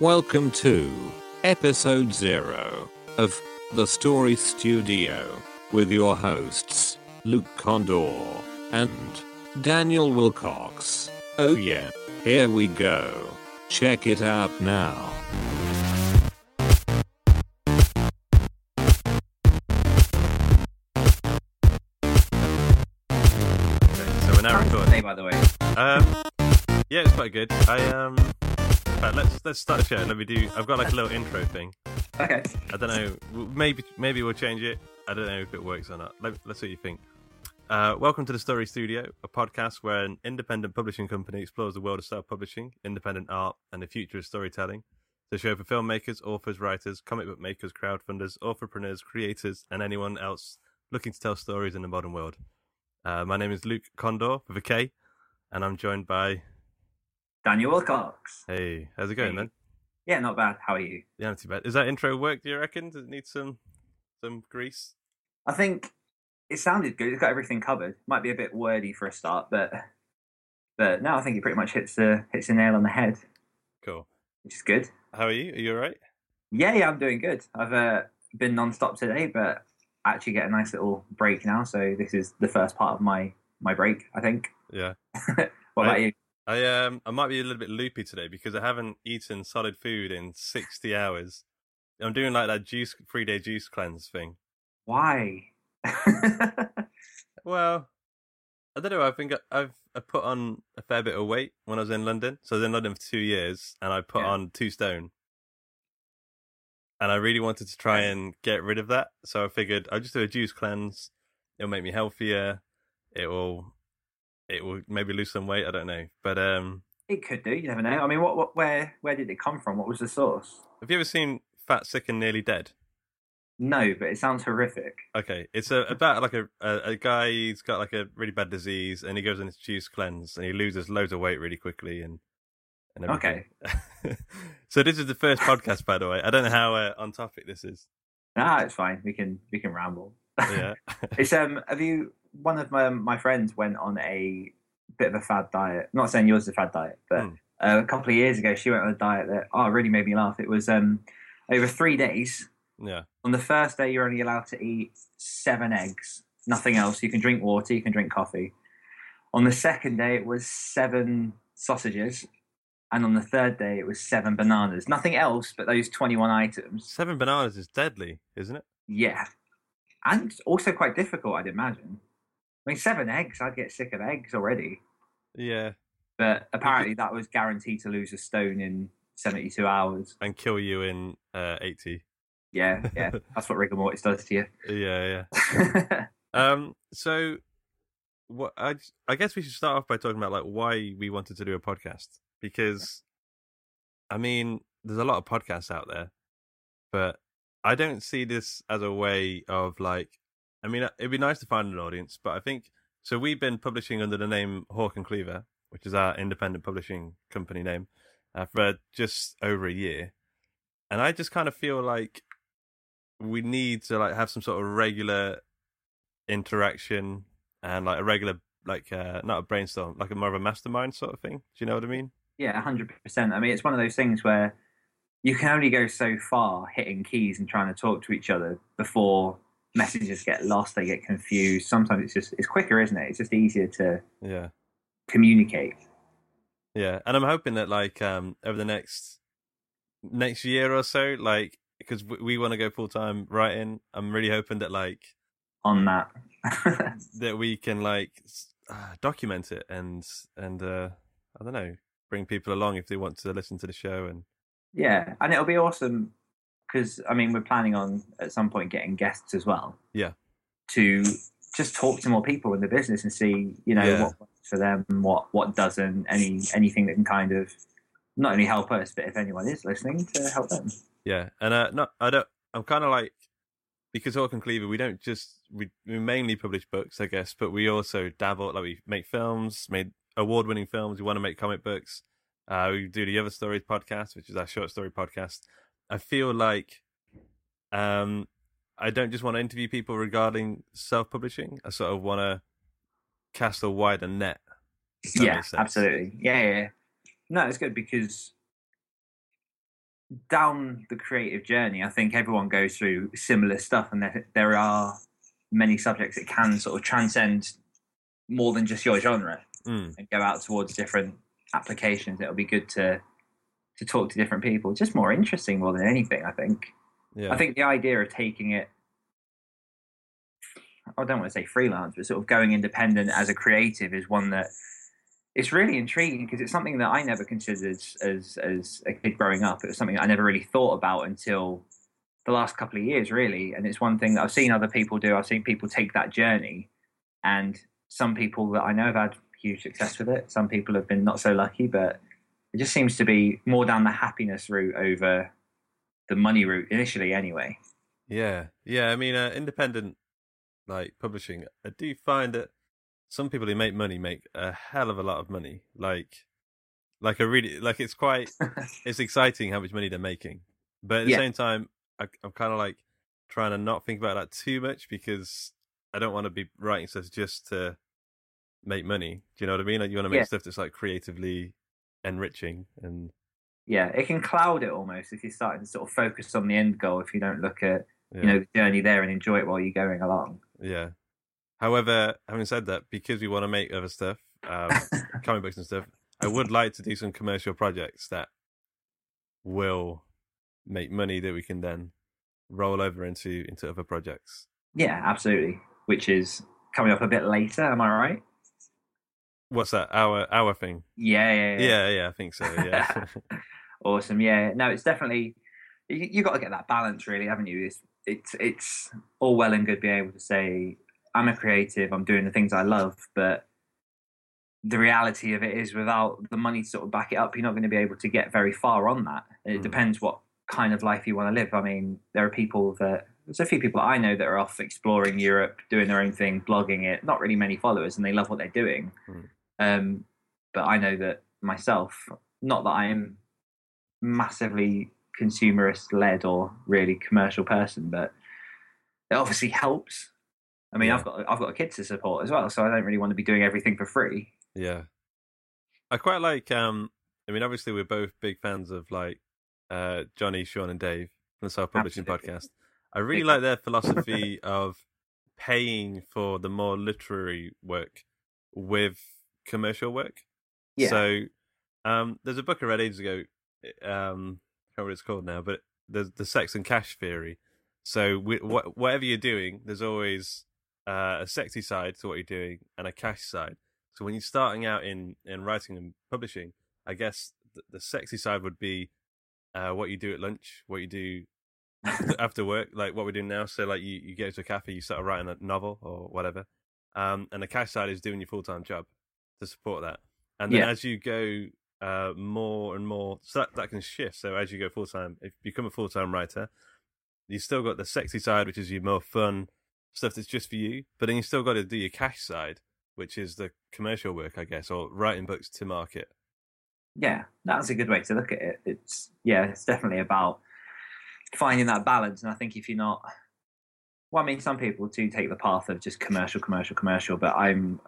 Welcome to episode zero of The Story Studio with your hosts, Luke Kondor and Daniel Willcocks. Oh, yeah, here we go. Check it out now. So we're now Hey, recording. by the way. Um, yeah, it's quite good. I um, right, let's let's start the show. Let me do. I've got like a little intro thing. Okay. I don't know. Maybe maybe we'll change it. I don't know if it works or not. Let, let's see what you think. Uh, welcome to the Story Studio, a podcast where an independent publishing company explores the world of self-publishing, independent art, and the future of storytelling. The show for filmmakers, authors, writers, comic book makers, crowdfunders, entrepreneurs, creators, and anyone else looking to tell stories in the modern world. Uh, my name is Luke Kondor with a K, and I'm joined by. Daniel Willcocks. Hey, how's it going, Hey. man? Yeah, not bad. How are you? Yeah, not too bad. Is that intro work? Do you reckon? Does it need some some grease? I think it sounded good. It's got everything covered. Might be a bit wordy for a start, but but no, I think it pretty much hits the hits the nail on the head, Cool. which is good. How are you? Are you alright? Yeah, yeah, I'm doing good. I've uh, been non-stop today, but I actually get a nice little break now. So this is the first part of my my break. I think. Yeah. What about Right. you? I um I might be a little bit loopy today because I haven't eaten solid food in sixty hours. I'm doing like that juice three day juice cleanse thing. Why? Well, I don't know. I think I've I put on a fair bit of weight when I was in London. So I was in London for two years, and I put Yeah. on two stone. And I really wanted to try and get rid of that. So I figured I'll just do a juice cleanse. It'll make me healthier. It will, it will maybe lose some weight. I don't know. But um, it could do. You never know. I mean, what, what, where, where did it come from? What was the source? have you ever seen Fat, Sick, and Nearly Dead? No, but it sounds horrific. Okay, it's a, about like a, a a guy. He's got like a really bad disease, and he goes on his juice cleanse, and he loses loads of weight really quickly, and and everything. Okay. so this is the first podcast, by the way. I don't know how uh, on topic this is. Ah, it's fine. We can we can ramble. Yeah. it's um. Have you? One of my my friends went on a bit of a fad diet. I'm not saying yours is a fad diet, but Hmm. uh, a couple of years ago she went on a diet that oh really made me laugh. It was um over three days. yeah. On the first day, you're only allowed to eat seven eggs, nothing else. You can drink water, you can drink coffee. On the second day, it was seven sausages. And on the third day, it was seven bananas. Nothing else but those 21 items. Seven bananas is deadly, isn't it? Yeah. And also quite difficult, I'd imagine. I mean, seven eggs, I'd get sick of eggs already. Yeah. But apparently, that was guaranteed to lose a stone in 72 hours. And kill you in uh, eighty. Yeah, yeah. That's what rigor mortis does to you. Yeah, yeah. Um. So, what I I guess we should start off by talking about like why we wanted to do a podcast because, I mean, there's a lot of podcasts out there, but I don't see this as a way of like. I mean, it'd be nice to find an audience, but I think so. We've been publishing under the name Hawk and Cleaver, which is our independent publishing company name, uh, for just over a year, and I just kind of feel like we need to like have some sort of regular interaction and like a regular like uh not a brainstorm like a more of a mastermind sort of thing do you know what i mean Yeah, hundred percent. I mean, it's one of those things where you can only go so far hitting keys and trying to talk to each other before messages get lost, they get confused. Sometimes it's just it's quicker, isn't it? It's just easier to yeah communicate. Yeah, and I'm hoping that like um over the next next year or so, like because we, we want to go full time writing, I'm really hoping that like On that. that we can like uh, document it and and uh I don't know bring people along if they want to listen to the show and yeah, and it'll be awesome because I mean we're planning on at some point getting guests as well. Yeah. To just talk to more people in the business and see, you know, Yeah. what works for them, what what doesn't, any anything that can kind of not only help us, but if anyone is listening, to help them. yeah and uh not I don't I'm kind of like because Hawk and Cleaver we don't just we, we mainly publish books I guess but we also dabble like we make films made award winning films we want to make comic books uh we do the other stories podcast which is our short story podcast I feel like um I don't just want to interview people regarding self publishing I sort of want to cast a wider net yeah, absolutely. Yeah, yeah, yeah. No, it's good because down the creative journey, I think everyone goes through similar stuff, and there there are many subjects that can sort of transcend more than just your genre Mm, and go out towards different applications. It'll be good to to talk to different people. Just more interesting more than anything, I think. yeah I think the idea of taking it, I don't want to say freelance, but sort of going independent as a creative is one that it's really intriguing because it's something that I never considered as as a kid growing up. It was something I never really thought about until the last couple of years, really. And it's one thing that I've seen other people do. I've seen people take that journey, and some people that I know have had huge success with it. Some people have been not so lucky, but it just seems to be more down the happiness route over the money route initially, anyway. Yeah, yeah. I mean, uh, independent like publishing, I do find that some people who make money make a hell of a lot of money. Like, like a really like it's quite it's exciting how much money they're making, but at the Yeah. same time, I, I'm kind of like trying to not think about that too much because I don't want to be writing stuff just to make money. Do you know what I mean? Like, you want to make Yeah. stuff that's like creatively enriching and yeah, it can cloud it almost if you're starting to sort of focus on the end goal. If you don't look at yeah. you know the journey there and enjoy it while you're going along. Yeah. However, having said that, because we want to make other stuff, um, comic books and stuff, I would like to do some commercial projects that will make money that we can then roll over into into other projects. Yeah, absolutely. Which is coming up a bit later. Am I right? What's that? Our our thing? Yeah, yeah, Yeah, yeah, I think so. Yeah, awesome. Yeah, no, it's definitely you, you got to get that balance, really, haven't you? It's it's it's all well and good being able to say I'm a creative, I'm doing the things I love, but the reality of it is, without the money to sort of back it up, you're not going to be able to get very far on that. It Mm. depends what kind of life you want to live. I mean, there are people that there's a few people I know that are off exploring Europe, doing their own thing, blogging it. Not really many followers, and they love what they're doing. Mm. Um, but I know that myself, not that I am massively consumerist led or really commercial person, but it obviously helps. I mean, Yeah. I've got I've got a kid to support as well, so I don't really want to be doing everything for free. yeah. I quite like. Um, I mean, obviously, we're both big fans of like uh, Johnny, Sean, and Dave from the Self Publishing Podcast. I really like their philosophy of paying for the more literary work with commercial work. Yeah. So um, there's a book I read ages ago. Um, I can't remember what it's called now, but there's the sex and cash theory. So we, wh- whatever you're doing, there's always uh, a sexy side to what you're doing and a cash side. So when you're starting out in, in writing and publishing, I guess the, the sexy side would be uh, what you do at lunch, what you do after, work, like what we're doing now. So like you, you go to a cafe, you start writing a novel or whatever. Um, and the cash side is doing your full time job to support that. And then Yeah. as you go uh, more and more, so that, that can shift. So as you go full time, if you become a full time writer, you still got the sexy side, which is your more fun stuff that's just for you. But then you still got to do your cash side, which is the commercial work, I guess, or writing books to market. Yeah, that's a good way to look at it. It's yeah, it's definitely about finding that balance. And I think if you're not, well, I mean, some people do take the path of just commercial, commercial, commercial. But I'm,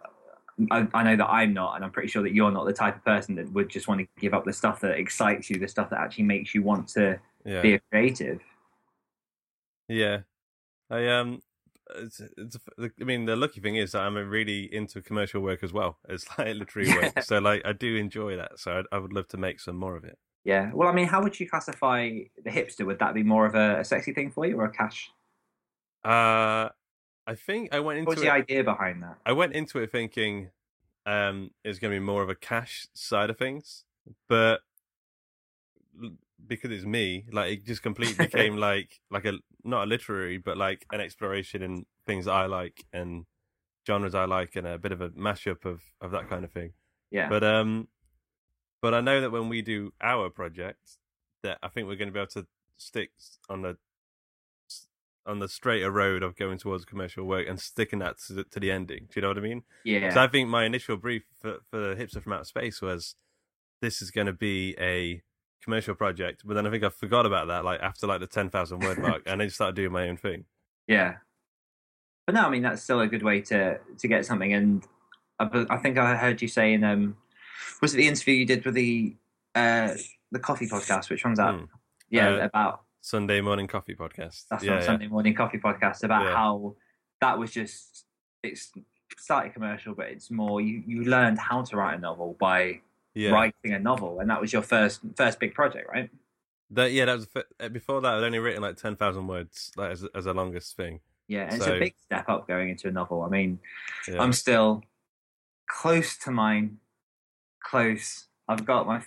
I, I know that I'm not, and I'm pretty sure that you're not the type of person that would just want to give up the stuff that excites you, the stuff that actually makes you want to Yeah. be a creative. Yeah, I um, it's, it's, I mean, the lucky thing is that I'm really into commercial work as well. It's like literary work, so like I do enjoy that. So I'd, I would love to make some more of it. Yeah. Well, I mean, how would you classify the hipster? Would that be more of a, a sexy thing for you or a cash? Uh, I think I went into What was it, the idea behind that? I went into it thinking um it's going to be more of a cash side of things, but because it's me, like it just completely became like like a not a literary, but like an exploration in things that I like and genres I like, and a bit of a mashup of of that kind of thing. Yeah. But um, but I know that when we do our project, that I think we're going to be able to stick on the on the straighter road of going towards commercial work and sticking that to the, to the ending. Do you know what I mean? yeah. So I think my initial brief for for Hipster from Outer Space was this is going to be a commercial project, but then I think I forgot about that like after like the ten thousand word mark, and I just started doing my own thing. Yeah. But no, I mean that's still a good way to to get something. And I, I think I heard you say in um, was it the interview you did with the uh the coffee podcast? Which one's that? Hmm. Yeah, Uh, about Sunday morning coffee podcast. that's yeah, on yeah. Sunday morning coffee podcast about Yeah. how that was just it's slightly commercial, but it's more you you learned how to write a novel by yeah. writing a novel, and that was your first first big project, right? That yeah, that was uh, before that. I'd only written like ten thousand words, like as as the longest thing. Yeah, and it's a big step up going into a novel. I mean. I'm still close to mine. Close. I've got my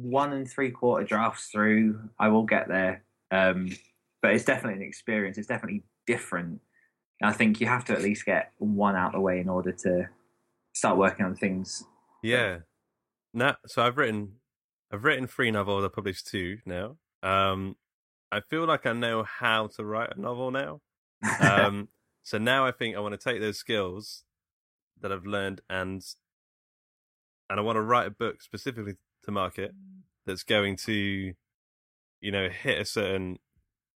one and three quarter drafts through. I will get there. Um, but it's definitely an experience. It's definitely different. And I think you have to at least get one out of the way in order to start working on things. Yeah. Now, so I've written, I've written three novels. I've published two now. Um, I feel like I know how to write a novel now. Um, so now I think I want to take those skills that I've learned and and I want to write a book specifically to market that's going to, you know, hit a certain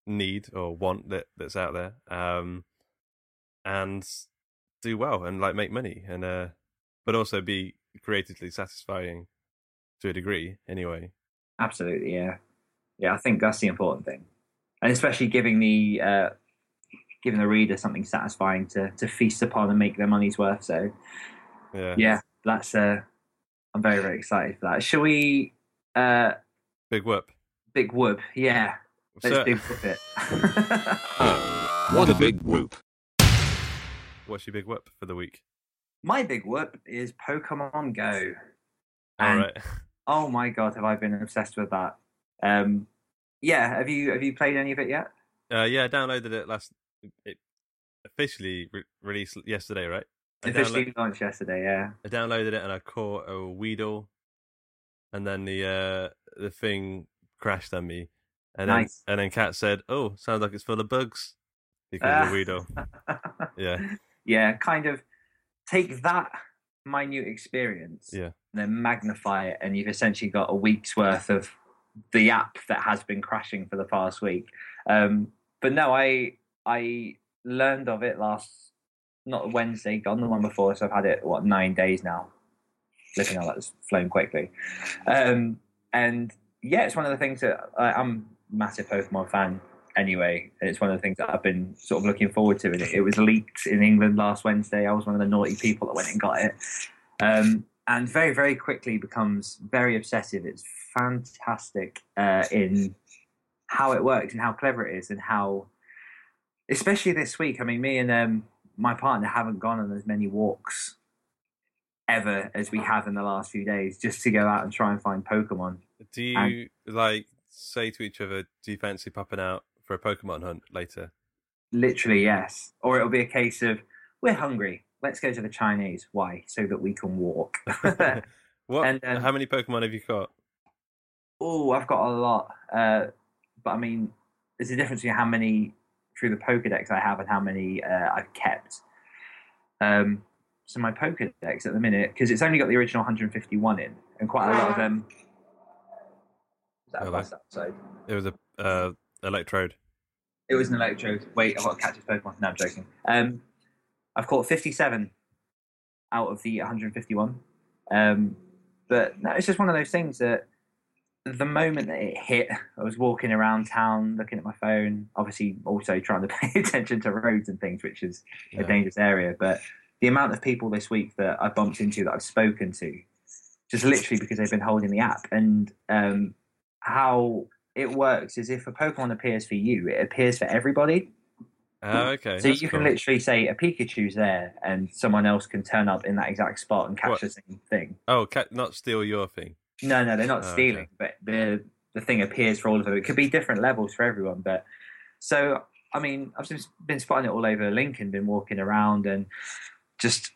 need or want that that's out there, um, and do well and like make money and uh, but also be creatively satisfying to a degree anyway. Absolutely, yeah, yeah. I think that's the important thing, and especially giving the uh, giving the reader something satisfying to to feast upon and make their money's worth. So Yeah. yeah, that's uh, I'm very very excited for that. Shall we? Uh, Big whoop. big whoop, yeah. Let's So, big whoop it. What a big whoop. what's your big whoop for the week? My big whoop is Pokemon Go. All right. Oh my god, have I been obsessed with that? Um, yeah, have you have you played any of it yet? Uh, yeah, I downloaded it last. It officially re- released yesterday, right? I, Officially download, launched yesterday. Yeah. I downloaded it and I caught a Weedle, and then the uh the thing crashed on me, and Nice. then and then Kat said, "Oh, sounds like it's full of bugs because of Weedle." Yeah, yeah, kind of take that minute experience Yeah. and then magnify it, and you've essentially got a week's worth of the app that has been crashing for the past week. Um, but no, I I learned of it last not Wednesday, gone the one before, so I've had it what nine days now. Looking how that's flown quickly, um, and yeah, it's one of the things that I, I'm massive Pokemon fan anyway. And it's one of the things that I've been sort of looking forward to. And it, it was leaked in England last Wednesday. I was one of the naughty people that went and got it. Um, and very, very quickly becomes very obsessive. It's fantastic uh, in how it works and how clever it is and how, especially this week. I mean, me and um, my partner haven't gone on as many walks ever as we have in the last few days just to go out and try and find Pokemon. do you And- like say to each other, "Do you fancy popping out for a Pokemon hunt later?" Literally, yes. Or it'll be a case of we're hungry. Let's go to the Chinese. Why? So that we can walk. what? And, um, how many Pokemon have you got? oh, I've got a lot. Uh, but I mean, there's a difference between how many through the Pokedex I have and how many uh, I've kept. Um, so my Pokedex at the minute, because it's only got the original 151 in, and quite a lot of them. Is that a Hello. bus? It was a uh, Electrode. It was an Electrode. Wait, I've got to catch this Pokemon. No, I'm joking. Um, I've caught 57 out of the 151. Um, but no, it's just one of those things that the moment that it hit, I was walking around town looking at my phone, obviously also trying to pay attention to roads and things, which is Yeah. a dangerous area. But the amount of people this week that I bumped into that I've spoken to, just literally because they've been holding the app, and um, how it works is if a Pokemon appears for you, it appears for everybody. Oh, okay. So that's you can cool. literally say a Pikachu's there, and someone else can turn up in that exact spot and catch What? the same thing. Oh, not steal your thing. No, no, they're not Oh, okay. stealing, but the the thing appears for all of them. It could be different levels for everyone, but so I mean, I've just been spotting it all over Lincoln, been walking around, and just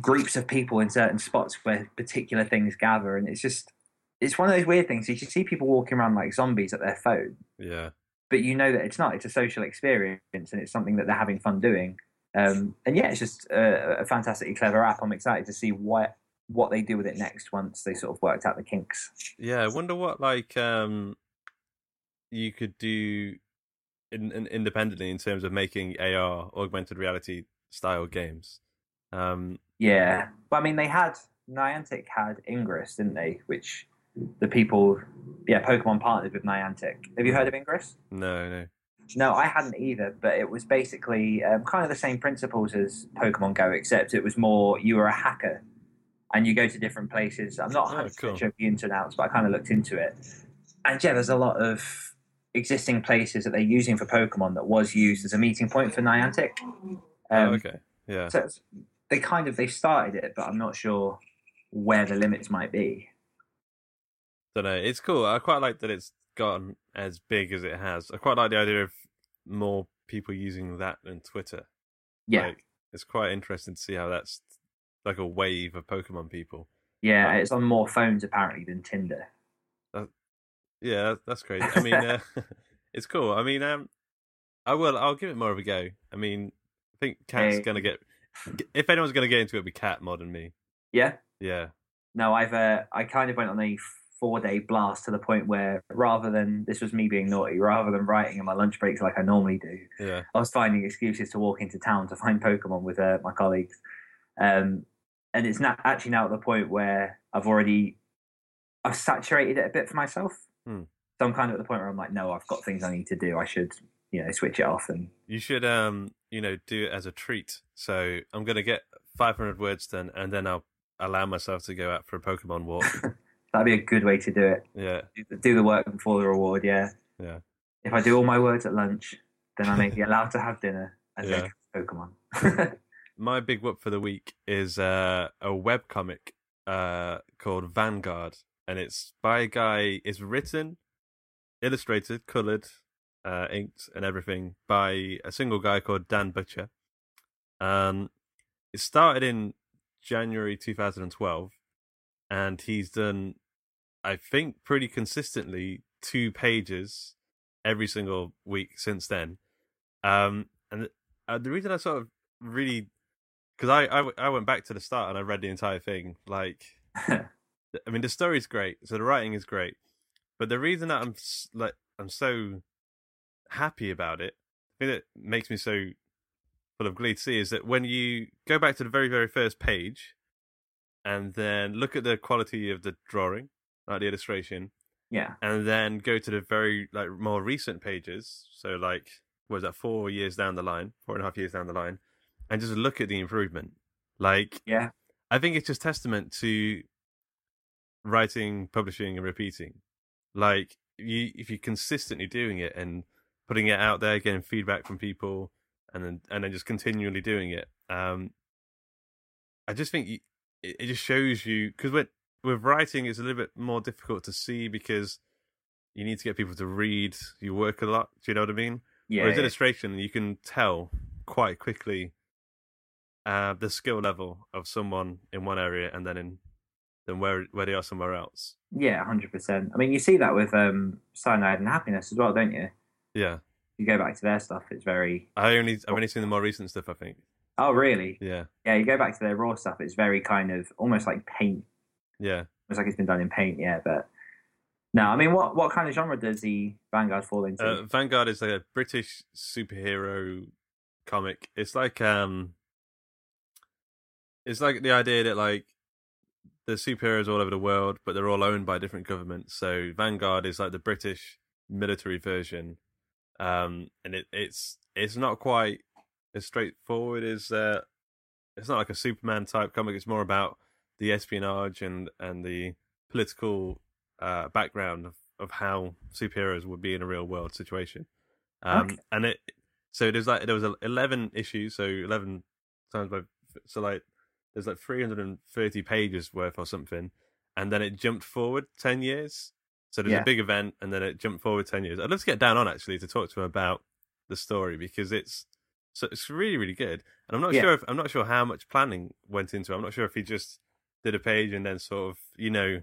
groups of people in certain spots where particular things gather, and it's just it's one of those weird things. You should see people walking around like zombies at their phone, Yeah. but you know that it's not. It's a social experience, and it's something that they're having fun doing. Um, and yeah, it's just a, a fantastically clever app. I'm excited to see what what they do with it next once they sort of worked out the kinks. Yeah, I wonder what like um you could do in, in, independently in terms of making AR augmented reality style games. Um Yeah, but I mean, they had Niantic had Ingress, didn't they? Which the people, yeah, Pokemon partnered with Niantic. Have you heard of Ingress? no, no. No, I hadn't either. But it was basically um, kind of the same principles as Pokemon Go, except it was more you were a hacker and you go to different places. I'm not Oh, 100 cool. sure the ins and outs, but I kind of looked into it. And yeah, there's a lot of existing places that they're using for Pokemon that was used as a meeting point for Niantic. Um, oh, okay. Yeah. so it's, they kind of they started it, but I'm not sure where the limits might be. Don't know. It's cool. I quite like that it's gotten as big as it has. I quite like the idea of more people using that than Twitter. Yeah, Like, it's quite interesting to see how that's like a wave of Pokemon people. yeah, it's on more phones apparently than Tinder. Yeah, that's crazy. I mean, uh, it's cool. I mean, um, I will. I'll give it more of a go. I mean, I think Cat's Hey. gonna get. If anyone's gonna get into it, it'll be Cat more than me. Yeah, Yeah, no, I've uh, I kind of went on a four day blast to the point where rather than this was me being naughty, rather than writing in my lunch breaks like I normally do, yeah, I was finding excuses to walk into town to find Pokemon with uh, my colleagues. Um, and it's not actually now at the point where I've already I've saturated it a bit for myself. Hmm. So I'm kind of at the point where I'm like, no, I've got things I need to do. I should, you know, switch it off and You should, um, you know, do it as a treat. So I'm gonna get 500 words done, and then I'll allow myself to go out for a Pokemon walk. that'd be a good way to do it. yeah, Do- Do the work before the reward, yeah. yeah. If I do all my words at lunch, then I may be allowed to have dinner and Yeah. then Pokemon. My big whoop for the week is uh, a web comic uh, called Vanguard, and it's by a guy. It's written, illustrated, colored, uh, inked, and everything by a single guy called Dan Butcher. Um, it started in January 2012, and he's done, I think, pretty consistently two pages every single week since then. Um, and uh, the reason I sort of really because I, I I went back to the start and I read the entire thing. Like, I mean, the story's great, so the writing is great, but the reason that I'm like I'm so happy about it, the thing that makes me so full of glee to see is that when you go back to the very very first page, and then look at the quality of the drawing, like the illustration, yeah. and then go to the very like more recent pages. So like, was that four years down the line, four and a half years down the line, and just look at the improvement. Like, Yeah. I think it's just testament to writing, publishing, and repeating. Like, you if you're consistently doing it and putting it out there, getting feedback from people, and then and then just continually doing it. Um, I just think you, it, it just shows you because with with writing, it's a little bit more difficult to see because you need to get people to read your work a lot. Do you know what I mean? Yeah. Whereas yeah. illustration, you can tell quite quickly uh, the skill level of someone in one area and then in then where where they are somewhere else. Yeah, hundred percent. I mean, you see that with um, Cyanide and Happiness as well, don't you? Yeah, You go back to their stuff; it's very. I only I've only seen the more recent stuff. I think. Oh, really? Yeah, Yeah, you go back to their raw stuff; it's very kind of almost like paint. yeah. It's like it's been done in paint. Yeah, but no, I mean, what what kind of genre does the Vanguard fall into? Uh, Vanguard is a British superhero comic. It's like um, it's like the idea that like there's superheroes all over the world, but they're all owned by different governments. So Vanguard is like the British military version, um, and it, it's it's not quite as straightforward as uh, it's not like a Superman type comic. It's more about the espionage and and the political uh, background of, of how superheroes would be in a real world situation. Um, Okay. And it so there's like there was eleven issues, so eleven times by so like there's like 330 pages worth or something, and then it jumped forward 10 years. So there's Yeah. a big event, and then it jumped forward 10 years. I'd love to get down on actually to talk to him about the story because it's so it's really really good. And I'm not Yeah. sure if I'm not sure how much planning went into it. I'm not sure if he just did a page and then sort of you know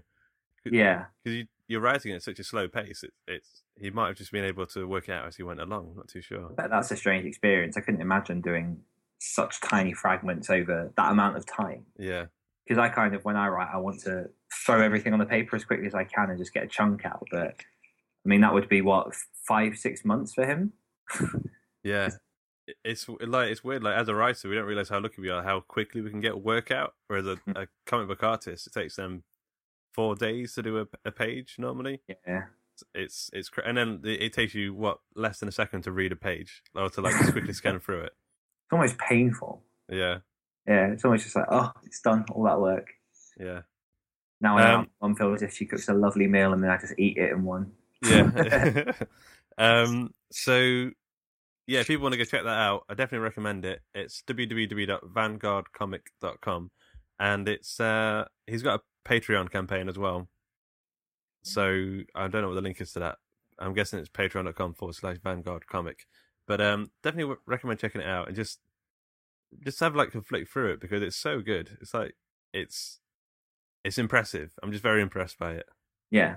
Yeah. because you, you're writing at such a slow pace. It, it's he might have just been able to work it out as he went along. I'm not too sure. I bet that's a strange experience. I couldn't imagine doing such tiny fragments over that amount of time. Yeah, Because I kind of, when I write, I want to throw everything on the paper as quickly as I can and just get a chunk out. But I mean, that would be what five, six months for him. yeah. It's like it's weird. Like as a writer, we don't realize how lucky we are, how quickly we can get work out. Whereas a, Mm. a comic book artist, it takes them four days to do a, a page normally. Yeah. It's it's and then it, it takes you what less than a second to read a page or to like just quickly scan through it. It's almost painful. Yeah, Yeah. It's almost just like, oh, it's done, all that work. yeah, Now I know Um, mum as if she cooks a lovely meal and then I just eat it in one. yeah. um. So yeah, if people want to go check that out, I definitely recommend it. It's www.vanguardcomic.com, and it's uh he's got a Patreon campaign as well. So I don't know what the link is to that. I'm guessing it's patreon.com forward slash Vanguard Comic. But um, definitely recommend checking it out and just just have like a flick through it because it's so good. It's like it's it's impressive. I'm just very impressed by it. Yeah.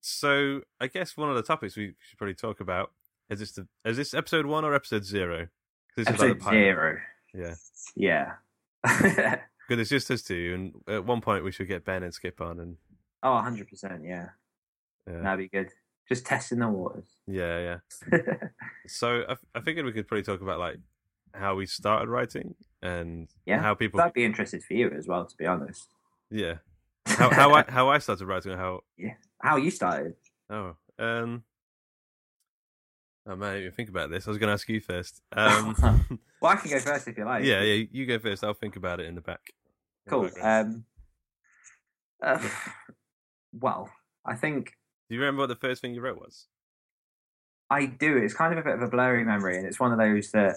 So I guess one of the topics we should probably talk about is this the is this episode one or episode zero? This is like Episode zero. Yeah, Yeah. because it's just us two, and at one point we should get Ben and Skip on, and oh, 100%. Yeah. yeah, That'd be good. Just testing the waters. yeah, yeah. So I, I figured we could probably talk about like how we started writing and Yeah, how people, That'd be interested for you as well, to be honest. yeah, how how I how I started writing, how Yeah. How you started? oh um. Oh I didn't even think about this. I was going to ask you first. Um, Well, I can go first if you like. yeah, yeah, you go first. I'll think about it in the back. in the Cool. background. Um, uh, well, I think Do you remember what the first thing you wrote was? I do. It's kind of a bit of a blurry memory, and it's one of those that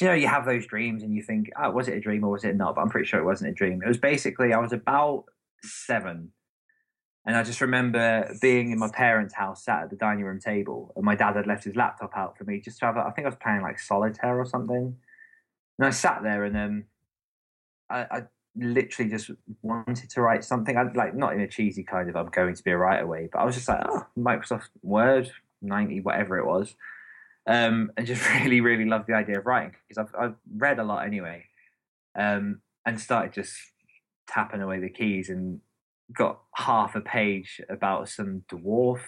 you know you have those dreams and you think, oh, was it a dream or was it not? But I'm pretty sure it wasn't a dream. It was basically I was about seven, and I just remember being in my parents' house, sat at the dining room table, and my dad had left his laptop out for me just to have. A, I think I was playing like solitaire or something, and I sat there and um, I, I literally just wanted to write something. I like not in a cheesy kind of I'm going to be a writer way, but I was just like, oh, Microsoft Word ninety, whatever it was, um, and just really, really loved the idea of writing because I've I've read a lot anyway, um, and started just tapping away the keys and got half a page about some dwarf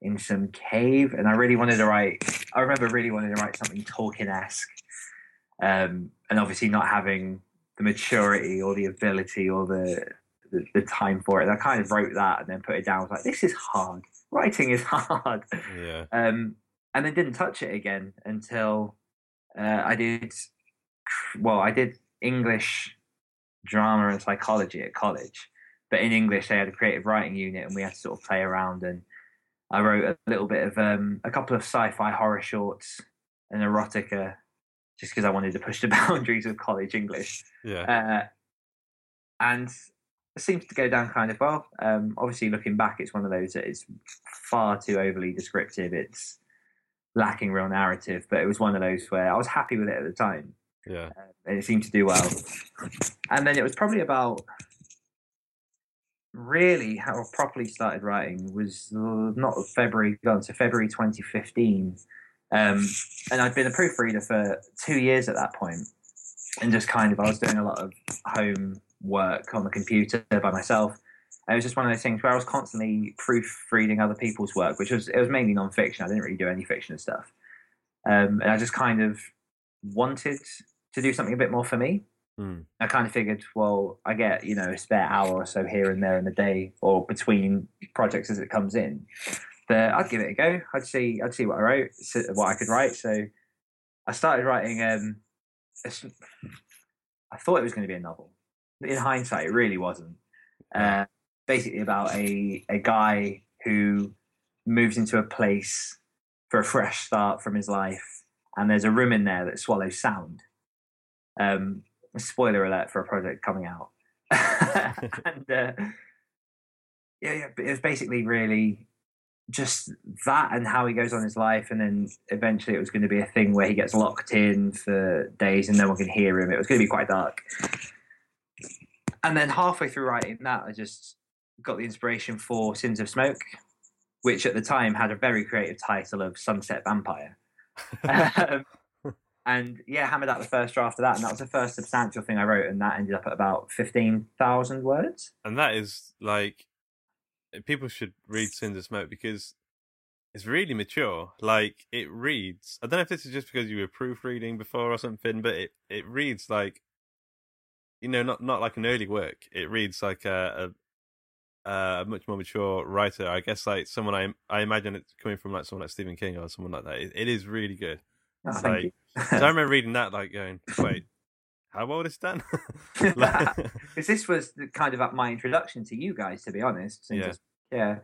in some cave, and I really wanted to write. I remember really wanting to write something Tolkien esque, um, and obviously not having the maturity or the ability or the, the the time for it. And I kind of wrote that and then put it down. I was like, this is hard. Writing is hard. Yeah. Um, and then didn't touch it again until uh, I did. Well, I did English drama and psychology at college, but in English they had a creative writing unit, and we had to sort of play around. And I wrote a little bit of um, a couple of sci-fi horror shorts and erotica, just because I wanted to push the boundaries of college English. Yeah. Uh, and it seems to go down kind of well. Um, obviously, looking back, it's one of those that is far too overly descriptive. It's lacking real narrative, but it was one of those where I was happy with it at the time, yeah. uh, and it seemed to do well. And then it was probably about really how I properly started writing was not February gone, so February 2015. Um, and I'd been a proofreader for two years at that point, and just kind of I was doing a lot of home work on the computer by myself. And it was just one of those things where I was constantly proofreading other people's work, which was it was mainly non-fiction. I didn't really do any fiction stuff, um, and I just kind of wanted to do something a bit more for me. Mm. I kind of figured, well, I get you know a spare hour or so here and there in the day, or between projects as it comes in. That I'd give it a go. I'd see, I'd see what I wrote, what I could write. So I started writing. Um, I thought it was going to be a novel. In hindsight, it really wasn't. Uh, basically, about a a guy who moves into a place for a fresh start from his life, and there's a room in there that swallows sound. Um, spoiler alert for a project coming out. and uh, yeah, yeah, but it was basically really just that and how he goes on his life, and then eventually it was going to be a thing where he gets locked in for days and no one can hear him. It was going to be quite dark. And then halfway through writing that, I just got the inspiration for Sins of Smoke, which at the time had a very creative title of Sunset Vampire. um, and yeah, hammered out the first draft of that, and that was the first substantial thing I wrote, and that ended up at about fifteen thousand words. And that is like people should read Sins of Smoke because it's really mature. Like it reads. I don't know if this is just because you were proofreading before or something, but it it reads like you know not not like an early work. It reads like a a, a much more mature writer. I guess like someone I I imagine it's coming from like someone like Stephen King or someone like that. It, it is really good. Oh, like-. So I remember reading that like going, wait, how is Dan? Like- because this was kind of my introduction to you guys, to be honest. Yeah. it's- yeah.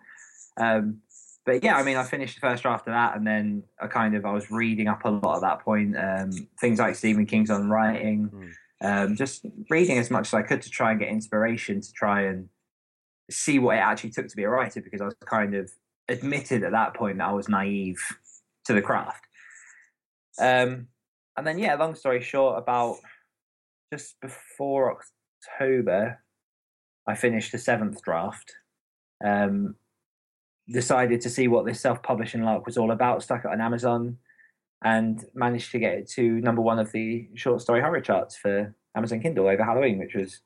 Um, but yeah, I mean, I finished the first draft of that, and then I kind of I was reading up a lot at that point. Um, things like Stephen King's on writing, Mm. um, just reading as much as I could to try and get inspiration to try and see what it actually took to be a writer, because I was kind of admitted at that point that I was naive to the craft. Um, and then yeah, long story short, about just before October, I finished the seventh draft. Um, decided to see what this self-publishing lark was all about. Stuck it on Amazon, and managed to get it to number one of the short story horror charts for Amazon Kindle over Halloween, which was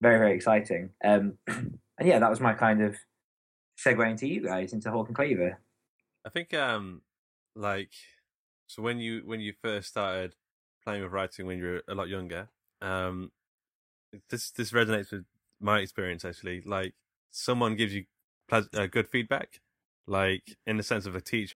very very exciting. Um, and yeah, that was my kind of segue into you guys into Hawk and Cleaver. I think um like so when you when you first started playing with writing when you were a lot younger, um this this resonates with my experience actually. Like someone gives you pleas- uh, good feedback, like in the sense of a teacher.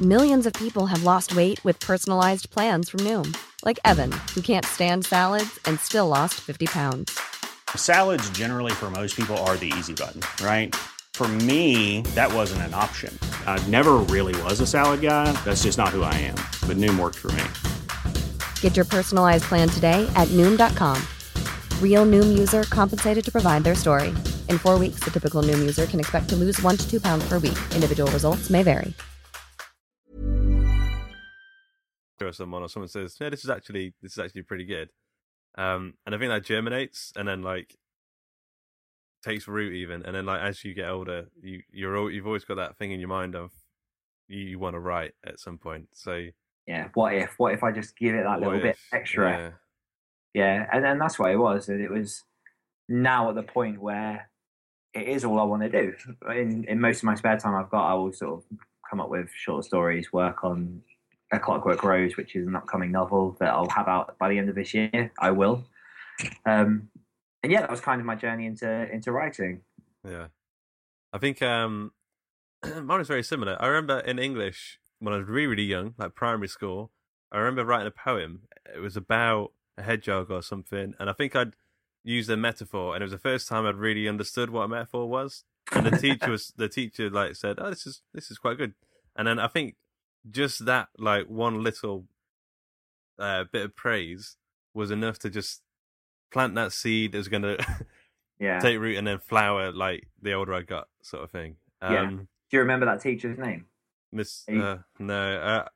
Millions of people have lost weight with personalized plans from Noom, like Evan, who can't stand salads and still lost 50 pounds. Salads, generally, for most people, are the easy button, right? For me, that wasn't an option. I never really was a salad guy. That's just not who I am. But Noom worked for me. Get your personalized plan today at Noom.com. Real Noom user compensated to provide their story. In four weeks, the typical Noom user can expect to lose one to two pounds per week. Individual results may vary. someone or someone says, "Yeah, this is actually this is actually pretty good," um, and I think that germinates and then like takes root even, and then like as you get older, you you're al- you've always got that thing in your mind of you, you want to write at some point. So Yeah, what if? What if I just give it that what little bit extra? Yeah. yeah and, and that's what it was and it was now at the point where it is all i want to do in, in most of my spare time i've got i will sort of come up with short stories work on a clockwork rose which is an upcoming novel that i'll have out by the end of this year i will um, and yeah that was kind of my journey into into writing Yeah. I think um mine was very similar. I remember in English when I was really, really young, like primary school, I remember writing a poem. It was about a hedgehog or something, and I think I'd used a metaphor, and it was the first time I'd really understood what a metaphor was. And the teacher was the teacher like said, "Oh, this is this is quite good." And then I think just that like one little uh, bit of praise was enough to just plant that seed that was going to yeah take root and then flower like the older I got, sort of thing. Um, Yeah. do you remember that teacher's name Miss, uh, no, uh,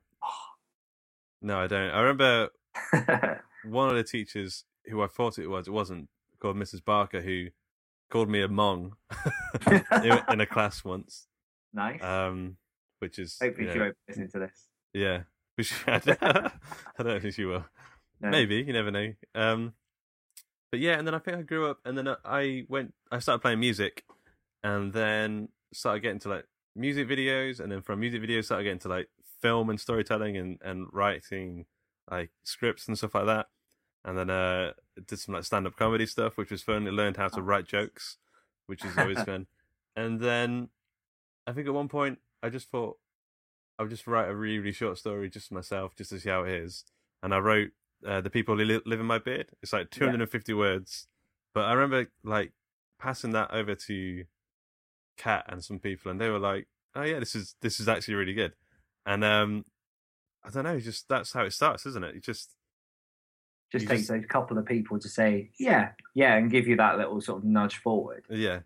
no, I don't. I remember one of the teachers who I thought it was. It wasn't called Mrs. Barker, who called me a mong in, a class once. nice Um, which is hopefully you she won't listen to this yeah. Which I don't, I don't think she will. No. Maybe you never know. Um, but yeah, and then I think I grew up, and then I went. I started playing music, and then started getting to like music videos, and then from music videos started getting to like film and storytelling and and writing like scripts and stuff like that. And then uh, did some like stand up comedy stuff, which was fun. I learned how to write jokes, which is always fun. And then I think at one point I just thought I would just write a really, really short story just myself, just to see how it is. And I wrote uh, "The People Who Li- Live in My Beard." It's like 250 words, but I remember like passing that over to Kat and some people, and they were like, "Oh yeah, this is this is actually really good." And um, I don't know, just that's how it starts, isn't it? You just Just You takes just- those couple of people to say, yeah, yeah, and give you that little sort of nudge forward. yeah,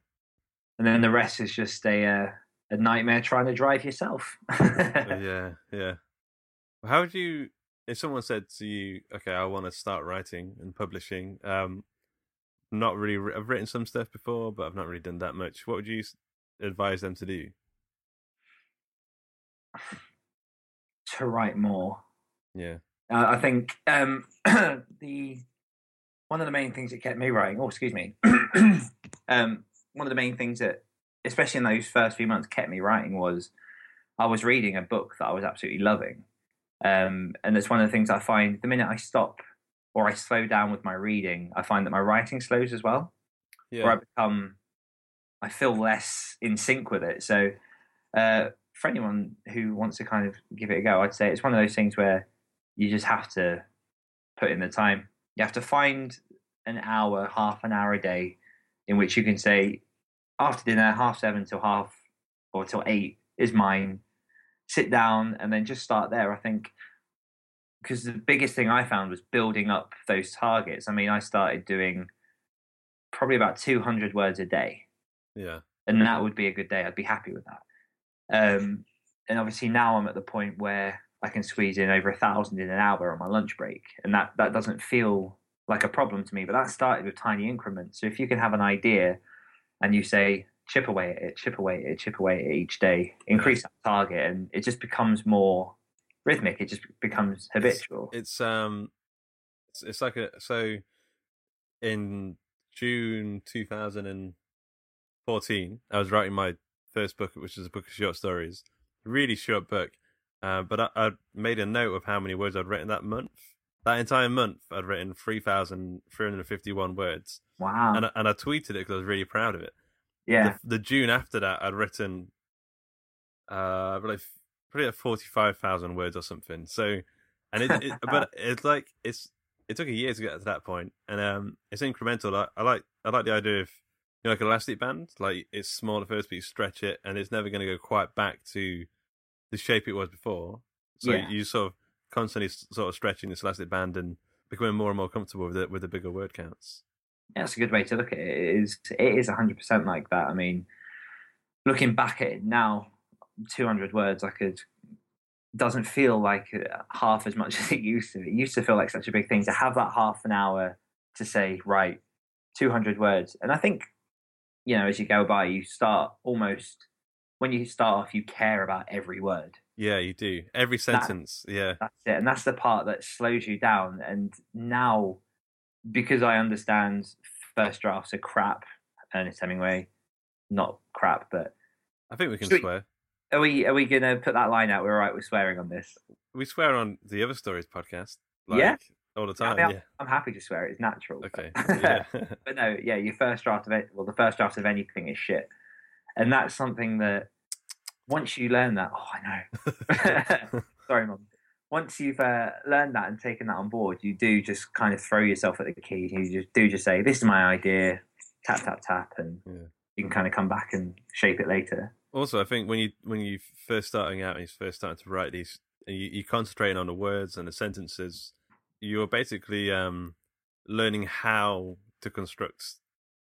And then the rest is just a, uh, a nightmare trying to drive yourself. yeah, yeah. How would you, if someone said to you, "Okay, I want to start writing and publishing," um, not really, I've written some stuff before, but I've not really done that much. What would you advise them to do? to write more. Yeah, Uh, I think um, the one of the main things that kept me writing. Oh, excuse me. um, one of the main things that, especially in those first few months, kept me writing was I was reading a book that I was absolutely loving, um, and it's one of the things I find. The minute I stop or I slow down with my reading, I find that my writing slows as well. yeah, Or I become, I feel less in sync with it. So, uh, for anyone who wants to kind of give it a go, I'd say it's one of those things where you just have to put in the time. You have to find an hour, half an hour a day in which you can say, after dinner, half seven till half or till eight is mine. Sit down and then just start there. I think because the biggest thing I found was building up those targets. I mean, I started doing probably about 200 words a day yeah, and that would be a good day. I'd be happy with that. Um, and obviously now I'm at the point where I can squeeze in over a thousand in an hour on my lunch break, and that that doesn't feel like a problem to me. But that started with tiny increments. So if you can have an idea, and you say chip away at it, chip away at it, chip away at it each day, increase that target, and it just becomes more rhythmic. It just becomes habitual. it's um, it's, it's like a so in June two thousand and fourteen, I was writing my first book, which is a book of short stories, really short book. Uh, but I, I made a note of how many words I'd written that month. That entire month, I'd written three thousand three hundred fifty-one words, wow. and I, and I tweeted it because I was really proud of it. yeah. The, the June after that, I'd written, uh, like probably like forty-five thousand words or something. So, and it, it but it's like it's it took a year to get to that point, and um, it's incremental. I, I like I like the idea of know, like an elastic band. Like it's small at first, but you stretch it, and it's never going to go quite back to the shape it was before. So Yeah. you sort of constantly sort of stretching this elastic band and becoming more and more comfortable with it with the bigger word counts. Yeah, that's a good way to look at it. It is it is hundred percent like that. I mean, looking back at it now, two hundred words, I could doesn't feel like uh, half as much as it used to. It used to feel like such a big thing to have that half an hour to say right, two hundred words, and I think you know as you go by, you start almost when you start off, you care about every word. Yeah, you do every sentence. yeah, That's it. And that's the part that slows you down. And now, because I understand first drafts are crap, Ernest Hemingway, not crap, but I think we can swear. are we are we gonna put that line out? We're all right with swearing on this. We swear on the other stories podcast. Like, Yeah? All the I time. mean, I'm, yeah. I'm happy to swear. It's natural. Okay. Yeah. but no, yeah, your first draft of it, well, the first draft of anything is shit, and that's something that once you learn that, oh, I know. Sorry, mum. Once you've uh, learned that and taken that on board, you do just kind of throw yourself at the key. You just do just say, "This is my idea." Tap tap tap, and Yeah. you can kind of come back and shape it later. also, I think when you when you first starting out and you first starting to write these, and you, you concentrating on the words and the sentences, you're basically um, learning how to construct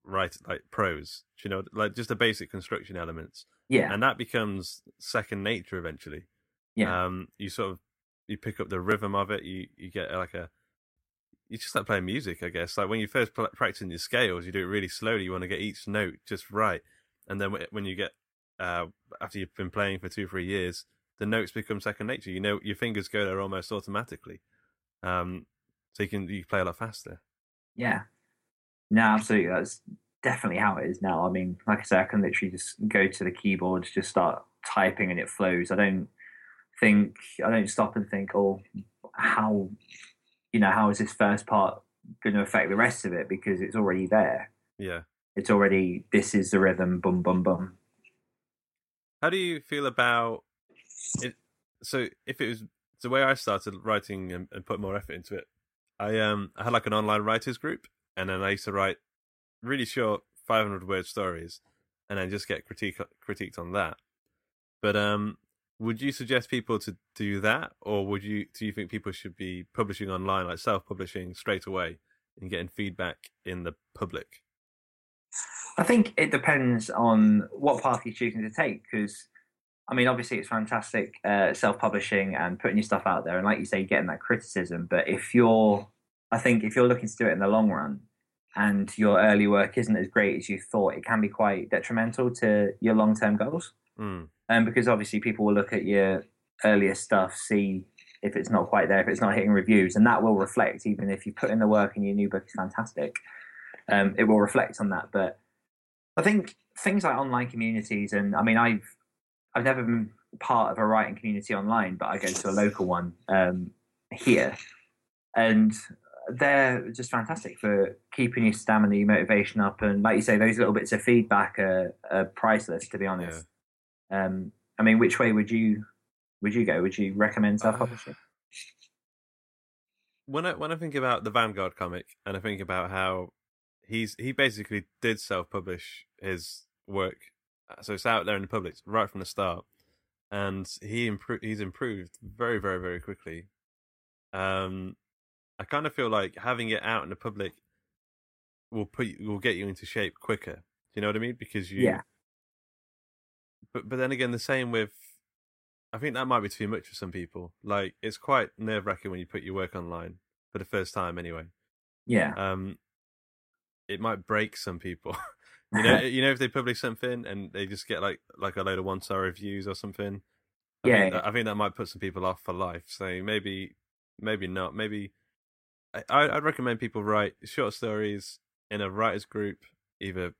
write like prose. You know, like just the basic construction elements, Yeah, and that becomes second nature eventually. yeah, um you sort of you pick up the rhythm of it you you get like a you just like playing music i guess like when you first practicing your scales you do it really slowly you want to get each note just right and then wh- when you get uh after you've been playing for two three years the notes become second nature you know your fingers go there almost automatically um so you can you play a lot faster yeah. No, absolutely. That's definitely how it is now. I mean, like I say, I can literally just go to the keyboard, just start typing, and it flows. I don't think, I don't stop and think, oh, how you know how is this first part going to affect the rest of it because it's already there. Yeah. It's already this is the rhythm. Boom, boom, boom. How do you feel about it? So, if it was the way I started writing and, and put more effort into it, I um I had like an online writers group, and then I used to write really short 500 word stories, and then just get critique critiqued on that. But um, would you suggest people to do that, or would you do you think people should be publishing online, like self publishing straight away, and getting feedback in the public? I think it depends on what path you're choosing to take because. I mean, obviously, it's fantastic uh, self-publishing and putting your stuff out there, and like you say, getting that criticism. But if you're, I think, if you're looking to do it in the long run, and your early work isn't as great as you thought, it can be quite detrimental to your long-term goals. Mm. Um, because obviously, people will look at your earlier stuff, see if it's not quite there, if it's not hitting reviews, and that will reflect. Even if you put in the work and your new book is fantastic, um, it will reflect on that. But I think things like online communities, and I mean, I've I've never been part of a writing community online, but I go to a local one um, here, and they're just fantastic for keeping your stamina, your motivation up, and like you say, those little bits of feedback are, are priceless. To be honest, um, I mean, which way would you would you go? Would you recommend self publishing? when I when I think about the Vanguard comic and I think about how he's he basically did self publish his work, uh, so it's out there in the public right from the start, and he improved he's improved very very very quickly. Um, I kind of feel like having it out in the public will put you, will get you into shape quicker. Do you know what I mean? Because you Yeah. But but then again, the same with. I think that might be too much for some people. Like it's quite nerve wracking when you put your work online for the first time, anyway. Yeah, Um, it might break some people. you know, you know, if they publish something and they just get like like a load of one star reviews or something. I Yeah, think that, I think that might put some people off for life. So maybe, maybe not. Maybe I, I'd recommend people write short stories in a writers group, either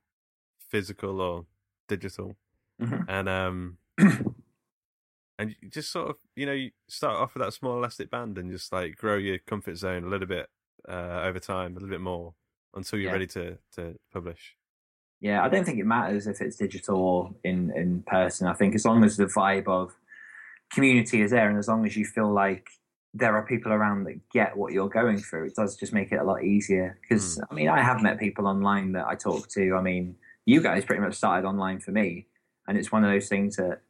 physical or digital, Mhm. and um, and just sort of you know you start off with that small elastic band and just like grow your comfort zone a little bit uh, over time, a little bit more until you're Yeah. ready to to publish. Yeah. I don't think it matters if it's digital or in in person. I think as long as the vibe of community is there, and as long as you feel like there are people around that get what you're going through, it does just make it a lot easier. Because hmm. I mean, I have met people online that I talk to. I mean, you guys pretty much started online for me, and it's one of those things that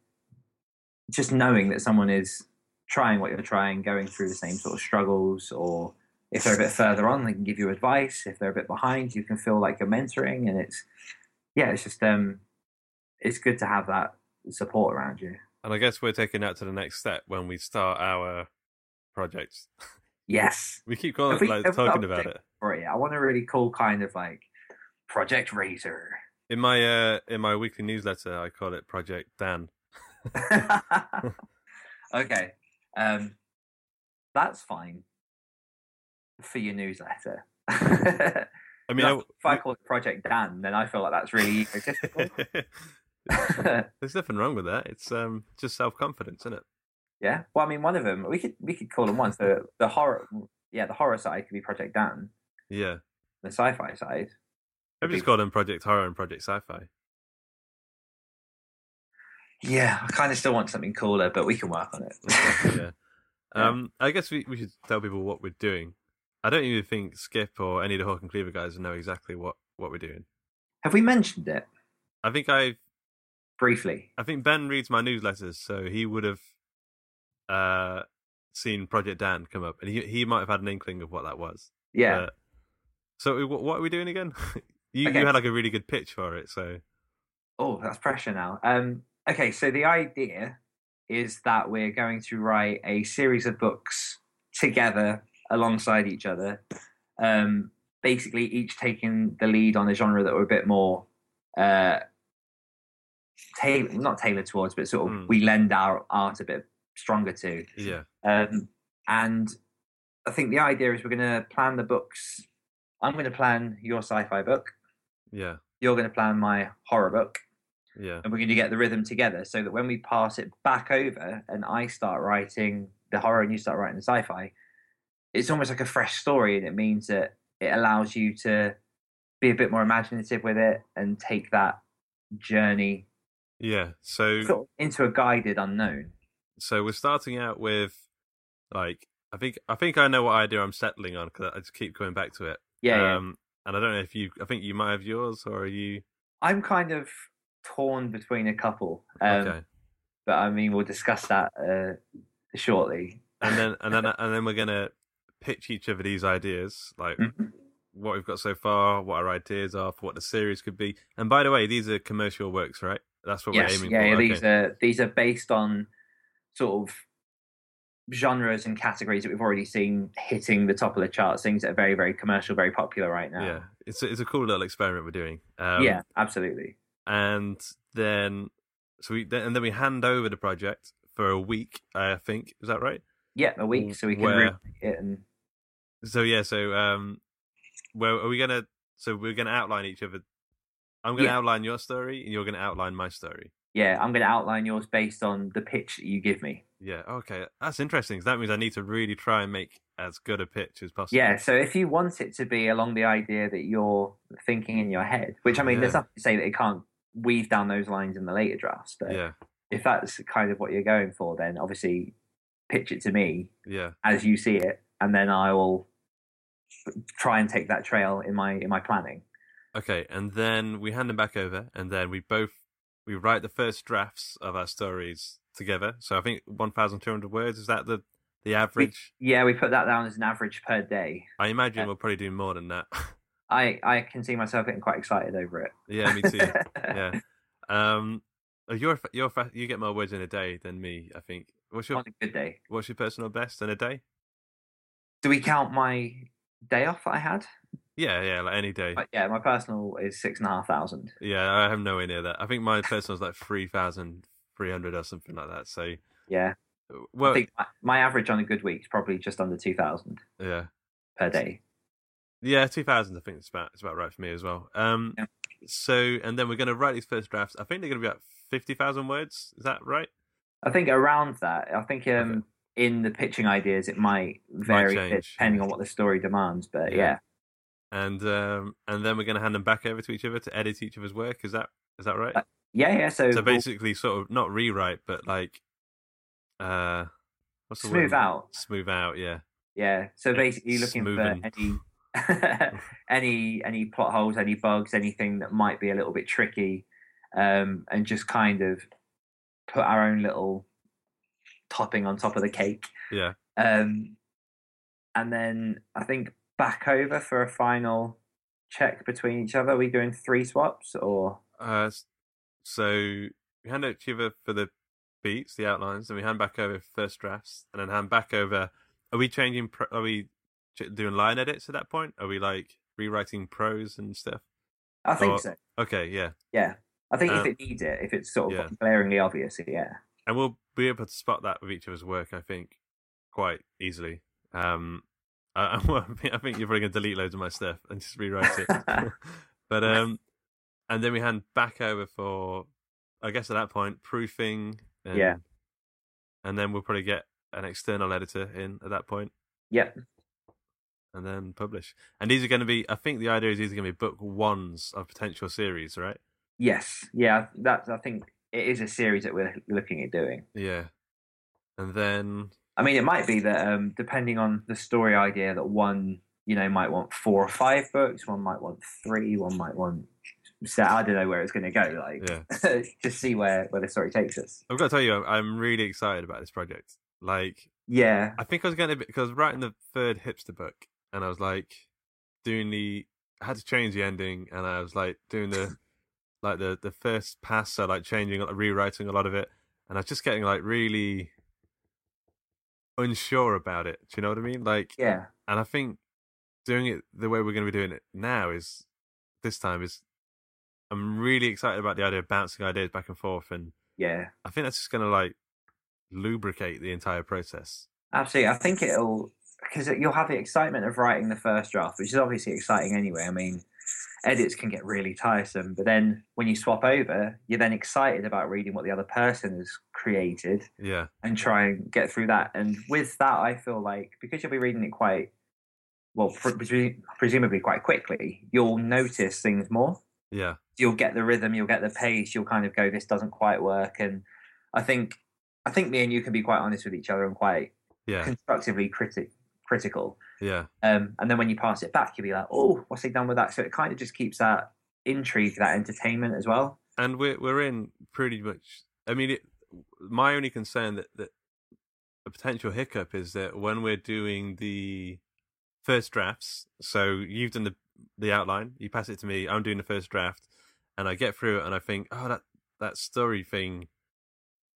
just knowing that someone is trying what you're trying, going through the same sort of struggles, or if they're a bit further on, they can give you advice. If they're a bit behind, you can feel like you're mentoring, and it's yeah, it's just um, it's good to have that support around you. And I guess we're taking that to the next step when we start our projects. Yes, We keep calling, we- like, have we got talking about it. for it. I want a really cool kind of like Project Razor. In my uh in my weekly newsletter, I call it Project Dan. okay, um, that's fine for your newsletter. I mean, I, if I call it Project Dan, then I feel like that's really egotistical. there's nothing wrong with that. It's um just self confidence, isn't it? yeah. Well, I mean, one of them we could we could call them once the the horror. Yeah, the horror side could be Project Dan. Yeah. The sci-fi side. Maybe just call them Project Horror and Project Sci-Fi. Yeah, I kind of still want something cooler, but we can work on it. Yeah. Um, I guess we, we should tell people what we're doing. I don't even think Skip or any of the Hawk and Cleaver guys know exactly what, what we're doing. Have we mentioned it I think I briefly? I think Ben reads my newsletters, so he would have uh seen Project Dan come up, and he he might have had an inkling of what that was. Yeah. So what, what are we doing again? you Okay. you had like a really good pitch for it, so Oh, that's pressure now. Um, okay, so the idea is that we're going to write a series of books together alongside each other. Um, basically, each taking the lead on a genre that we're a bit more uh, tailored, not tailored towards, but sort of Mm. we lend our art a bit stronger to. yeah, Um, and I think the idea is we're going to plan the books. I'm going to plan your sci-fi book. yeah, You're going to plan my horror book yeah, and we're going to get the rhythm together so that when we pass it back over and I start writing the horror and you start writing the sci-fi, it's almost like a fresh story, and it means that it allows you to be a bit more imaginative with it and take that journey Yeah. So sort of into a guided unknown. so we're starting out with like I think I think I know what idea I'm settling on because I just keep going back to it. Yeah, yeah. Um, and I don't know if you. I think you might have yours, or are you? I'm kind of torn between a couple, um, okay. but I mean we'll discuss that uh, shortly. And then and then and then we're gonna pitch each of these ideas, like Mhm. what we've got so far, what our ideas are for what the series could be. And by the way, these are commercial works, right? That's what we're yes, aiming yeah, for. yeah, okay. these are these are based on sort of genres and categories that we've already seen hitting the top of the charts. Things that are very, very commercial, very popular right now. yeah, it's a, it's a cool little experiment we're doing. Um, yeah, absolutely. and then so we then, and then we hand over the project for a week. I think is that right? Yeah, a week so we can Where- it and So yeah, so um, well, are we gonna? So we're gonna outline each other. I'm gonna Yeah. outline your story, and you're gonna outline my story. yeah, I'm to outline yours based on the pitch that you give me. Yeah. Okay, that's interesting. that means I need to really try and make as good a pitch as possible. Yeah, so if you want it to be along the idea that you're thinking in your head, which I mean, there's nothing to say that it can't weave down those lines in the later drafts, but Yeah. if that's kind of what you're going for, then obviously pitch it to me Yeah. as you see it, and then I will try and take that trail in my in my planning. Okay, and then we hand them back over, and then we both we write the first drafts of our stories together. So I think 1,200 words is that the the average? Yeah, we put that down as an average per day. I imagine yeah. we'll probably do more than that. I I can see myself getting quite excited over it. yeah, me too. yeah. Um, uh, you're you're fa- you get more words in a day than me. I think. What's your On a good day. what's your personal best in a day? Do we count my day off that I had? Yeah, yeah, like any day. But yeah, my personal is six and a half thousand. Yeah, I have nowhere near that. I think my personal is like three thousand three hundred or something like that. So, Yeah, well, I think my, my average on a good week is probably just under two thousand yeah, per day. yeah, two thousand. I think it's about it's about right for me as well. Um, Yeah. so and then we're gonna write these first drafts. I think they're gonna be about fifty thousand words. Is that right? I think around that. I think um, Okay. In the pitching ideas it might vary change. depending on what the story demands. But Yeah. yeah, And um, and then we're gonna hand them back over to each other to edit each other's work. Is that is that right? Uh, yeah, yeah. So, so basically, sort of not rewrite, but like, uh, what's the smooth word? out. Smooth out. Yeah. Yeah. So basically, looking for any any any plot holes, any bugs, anything that might be a little bit tricky, um, and just kind of put our own little topping on top of the cake. Yeah. Um, and then I think back over for a final check between each other. Are we doing three swaps or? Uh, so we hand it to you for the beats, the outlines, and we hand back over first drafts, and then hand back over. Are we changing? Are we doing line edits at that point? Are we like rewriting prose and stuff? I think Or- so. Okay, yeah, Yeah. I think if Um, it needs it, if it's sort of yeah. glaringly obvious, yeah. and we'll be able to spot that with each other's work. I think quite easily. Um, I, I think you're probably gonna delete loads of my stuff and just rewrite it. but um, and then we hand back over for, I guess at that point, proofing. And, Yeah. And then we'll probably get an external editor in at that point, Yep. and then publish. And these are going to be, I think the idea is these are going to be book ones of potential series, right? Yes. Yeah. That's. I think it is a series that we're looking at doing. Yeah. And then I mean, it might be that um, depending on the story idea, that one you know might want four or five books, one might want three, one might want. So I don't know where it's going to go. Like, Yeah. just see where where the story takes us. I've got to tell you, I'm, I'm really excited about this project. Like, Yeah. I think I was going to be because writing the third hipster book, and I was like doing the. I had to change the ending, and I was like doing the like the the first pass, so like changing, rewriting a lot of it, and I was just getting like really unsure about it. Do you know what I mean? Like, Yeah. and I think doing it the way we're going to be doing it now is this time is. I'm really excited about the idea of bouncing ideas back and forth, and Yeah. I think that's just going to like lubricate the entire process. Absolutely. I think it'll because you'll have the excitement of writing the first draft, which is obviously exciting anyway. I mean, edits can get really tiresome. But then when you swap over, you're then excited about reading what the other person has created Yeah. and try and get through that. And with that, I feel like because you'll be reading it quite well, pre- presumably quite quickly, you'll notice things more. Yeah. You'll get the rhythm, you'll get the pace. You'll kind of go, "This doesn't quite work." And I think, I think me and you can be quite honest with each other and quite Yeah. constructively critic critical. Yeah. Um, and then when you pass it back, you'll be like, "Oh, what's he done with that?" So it kind of just keeps that intrigue, that entertainment as well. and we're we're in pretty much. I mean, it, my only concern that that a potential hiccup is that when we're doing the first drafts, so you've done the the outline, you pass it to me, I'm doing the first draft, and I get through it, and I think, oh, that that story thing,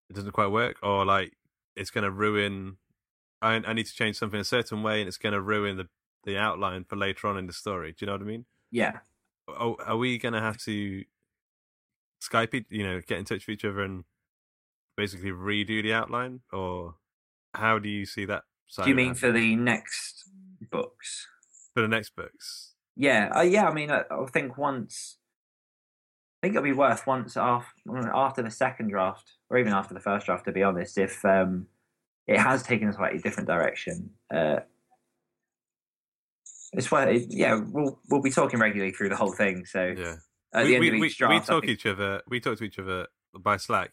it doesn't quite work, or like it's going to ruin. I I need to change something a certain way, and it's going to ruin the the outline for later on in the story. Do you know what I mean? Yeah, oh, are we gonna have to Skype it, you know, get in touch with each other and basically redo the outline, or how do you see that? Do you mean happening? for the next books? for the next books? Yeah, uh, yeah. I mean, I, I think once, I think it'll be worth once after after the second draft, or even after the first draft. To be honest, if um, it has taken a slightly different direction, uh, it's why, it, yeah, we'll we'll be talking regularly through the whole thing. So Yeah, at we, the end we, of each draft, we talk think- each other. We talk to each other by Slack,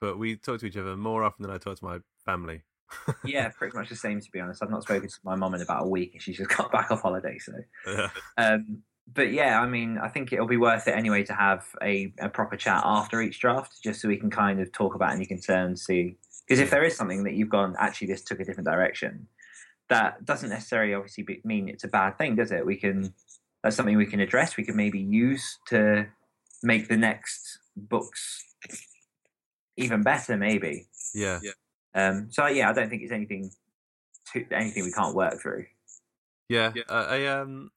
but we talk to each other more often than I talk to my family. yeah, pretty much the same. To be honest, I've not spoken to my mum in about a week, and she's just got back off holiday. So. yeah, Um, but yeah, I mean, I think it'll be worth it anyway to have a, a proper chat after each draft, just so we can kind of talk about any concerns, see. Because if there is something that you've gone, actually, this took a different direction, that doesn't necessarily obviously be, mean it's a bad thing, does it? We can, that's something we can address, we can maybe use to make the next books even better, maybe. yeah, Um, so yeah, I don't think it's anything, to, anything we can't work through. yeah. I, I um,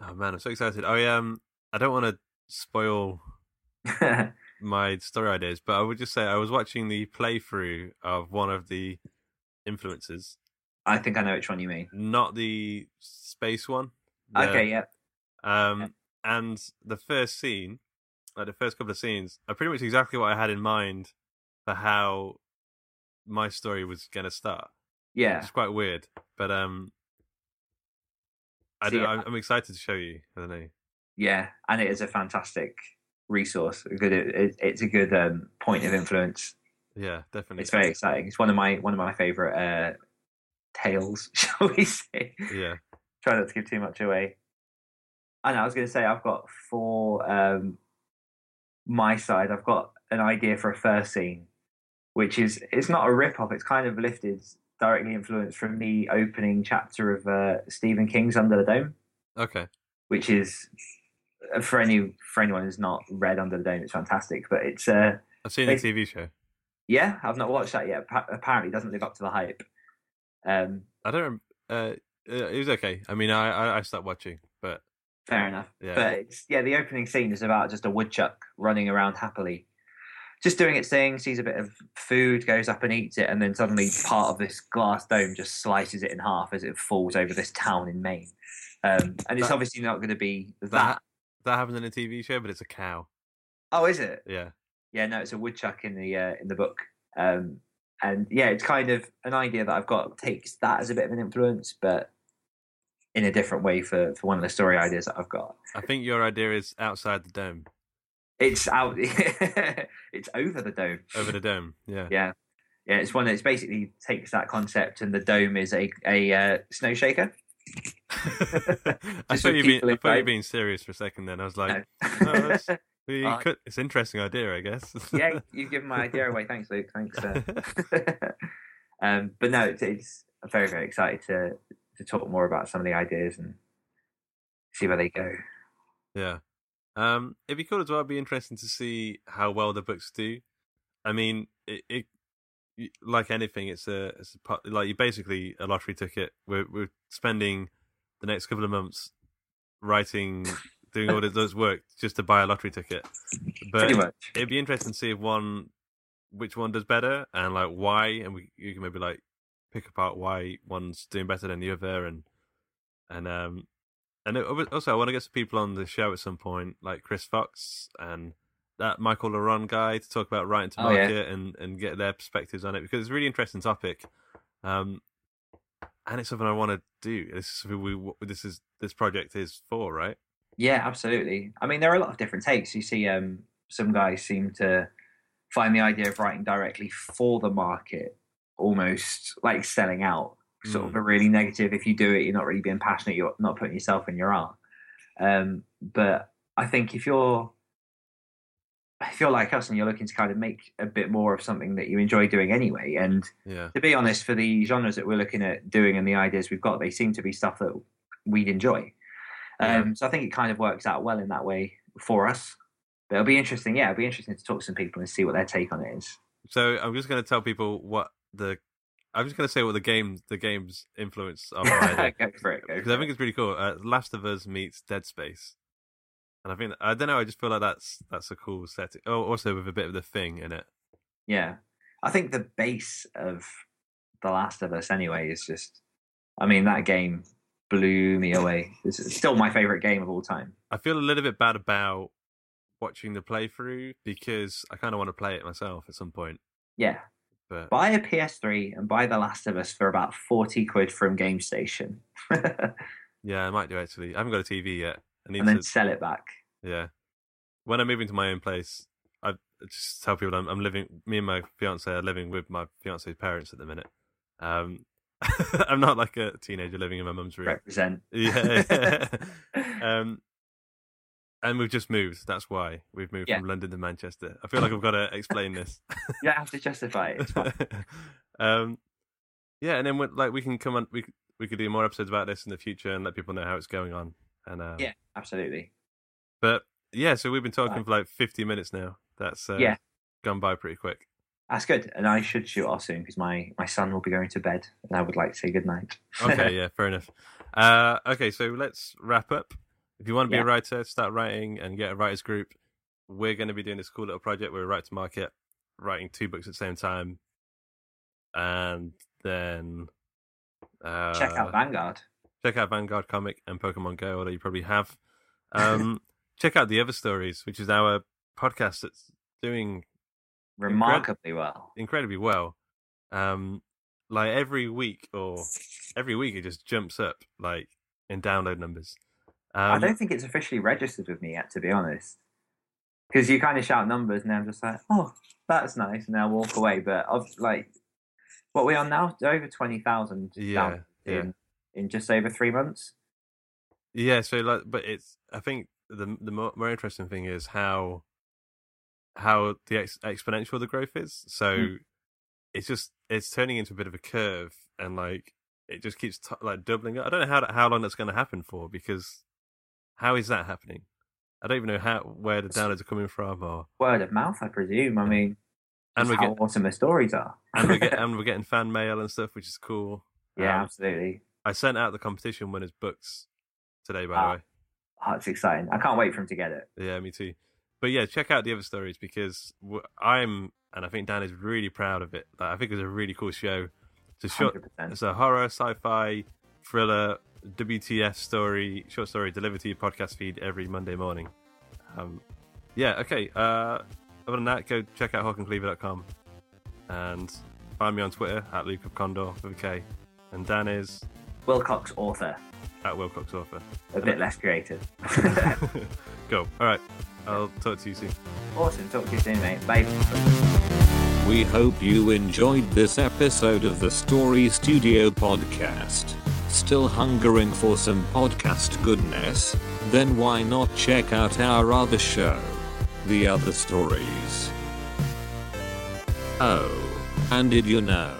oh man, I'm so excited. I um, I don't want to spoil my story ideas, but I would just say I was watching the playthrough of one of the influences, I think I know which one you mean. not the space one. the- Okay, yeah. Um, and the first scene, like the first couple of scenes, are pretty much exactly what I had in mind for how my story was going to start. Yeah. It's quite weird, but um, I See, don't, I'm, I'm excited to show you. I don't know. Yeah, and it is a fantastic resource. A good, it, it's a good um, point of influence. Yeah, definitely. It's very exciting. It's one of my one of my favorite uh, tales, shall we say? Yeah, Try not to give too much away. I know. I was going to say I've got for um, my side. I've got an idea for a first scene, which is it's not a rip off. It's kind of lifted directly influenced from the opening chapter of uh, Stephen King's Under the Dome. okay. which is for any for anyone who's not read Under the Dome, it's fantastic. But it's uh, I've seen the TV show. yeah, I've not watched that yet. Pa- apparently, it doesn't live up to the hype. Um, I don't. Uh, uh, it was okay. I mean, I I, I stopped watching, but fair enough. Yeah. But it's, yeah, the opening scene is about just a woodchuck running around happily, just doing its thing. Sees a bit of food, goes up and eats it, and then suddenly part of this glass dome just slices it in half as it falls over this town in Maine. Um, and it's That- obviously not going to be that. that that happens in a TV show, but it's a cow. Oh, is it? Yeah, Yeah, no, it's a woodchuck in the uh, in the book, um, and yeah, it's kind of an idea that I've got takes that as a bit of an influence, but in a different way for for one of the story ideas that I've got. I think your idea is outside the dome, It's out, it's over the dome. over the dome. Yeah. Yeah, yeah, it's one that basically takes that concept, and the dome is a a uh, snow shaker. I thought you being I thought you being serious for a second. Then I was like, No. well, Uh, could, it's an interesting idea, I guess. yeah, you've given my idea away. Thanks, Luke. Thanks. Uh, um, but no, it's, it's I'm very very excited to to talk more about some of the ideas and see where they go. Yeah. Um, it'd be cool as well. It'd be interesting to see how well the books do. I mean, it, it like anything, it's a, it's a part- like you basically a lottery ticket. We're we're spending the next couple of months writing, doing all this work just to buy a lottery ticket. But it'd be interesting to see if one, which one does better, and like why, and we you can maybe like pick apart why one's doing better than the other, and and um And it, also, I want to get some people on the show at some point, like Chris Fox and that Michael Laron guy, to talk about writing to Oh, yeah. market and, and get their perspectives on it because it's a really interesting topic. Um, and it's something I want to do. This is something we this is this project is for, right? Yeah, absolutely. I mean, there are a lot of different takes. You see, um, some guys seem to find the idea of writing directly for the market almost like selling out, sort of a really negative. If you do it, you're not really being passionate. You're not putting yourself in your art. Um, but I think if you're if you're like us and you're looking to kind of make a bit more of something that you enjoy doing anyway, and Yeah, to be honest, for the genres that we're looking at doing and the ideas we've got, they seem to be stuff that we'd enjoy. Yeah. Um, so I think it kind of works out well in that way for us. But it'll be interesting. Yeah, it'll be interesting to talk to some people and see what their take on it is. So I'm just going to tell people what the I'm just going to say what the game the game's influence of my idea. go for it. Because I think it's pretty cool. Uh, Last of Us meets Dead Space, and I think I don't know. I just feel like that's that's a cool setting. Oh, also with a bit of the thing in it. yeah. I think the base of The Last of Us, anyway, is just. I mean, that game blew me away. It's still my favorite game of all time. I feel a little bit bad about watching the playthrough because I kind of want to play it myself at some point. Yeah. But Buy a PS3 and buy The Last of Us for about 40 quid from GameStation. yeah, I might do actually. I haven't got a TV yet. And then to. sell it back. Yeah. When I'm moving to my own place, I just tell people I'm, I'm living. Me and my fiance are living with my fiance's parents at the minute. Um, I'm not like a teenager living in my mum's room. Represent. Yeah. um, and we've just moved. That's why we've moved Yeah. from London to Manchester. I feel like I've got to explain this. You don't have to justify it. Um, yeah, and then we like we can come on. We we could do more episodes about this in the future and let people know how it's going on. And um, yeah, absolutely. but yeah, so we've been talking Right. for like 50 minutes now. That's uh, Yeah. gone by pretty quick. That's good. And I should shoot off soon because my, my son will be going to bed and I would like to say good night. Okay, yeah, fair enough. Uh, okay, so let's wrap up. If you want to be Yeah. a writer, start writing and get a writers group. We're going to be doing this cool little project where we write to market, writing two books at the same time, and then uh, Check out Vanguard. check out Vanguard comic and Pokemon Go, although you probably have. Um, check out the other stories, which is our podcast that's doing Remarkably well. incredibly well. Um, like every week or every week, it just jumps up like in download numbers. I Um, don't think it's officially registered with me yet, to be honest. Because you kind of shout numbers and then I'm just like, oh, that's nice. And then I walk away. But I've like, what we are now? Over 20,000 Yeah, down yeah. in, in just over three months. Yeah, so like, but it's I think the the more, more interesting thing is how how the ex- exponential the growth is. So Mm. it's just it's turning into a bit of a curve, and like it just keeps t- like doubling. I don't know how how long that's going to happen for because how is that happening? I don't even know how where the downloads are coming from, or Word of mouth, I presume. I mean, and we're how awesome the stories are. and we're getting and we're getting fan mail and stuff, which is cool. yeah, Um, absolutely. I sent out the competition winners books today, by Ah. the way. Oh, it's exciting. I can't wait for him to get it. Yeah, me too. But yeah, check out the other stories because I'm, and I think Dan is really proud of it. Like, I think it was a really cool show. It's a short, 100%. it's a horror, sci-fi, thriller, WTF story, short story delivered to your podcast feed every Monday morning. Um, yeah, okay. Uh, other than that, go check out hawkandcleaver.com and find me on Twitter at Luke of Kondor with a K. And Dan is Willcocks author, at Willcocks Author. a bit less creative. Go. All right. I'll talk to you soon. awesome. Talk to you soon, mate. Bye. We hope you enjoyed this episode of the Story Studio podcast. Still hungering for some podcast goodness? Then why not check out our other show, The Other Stories? Oh, and did you know?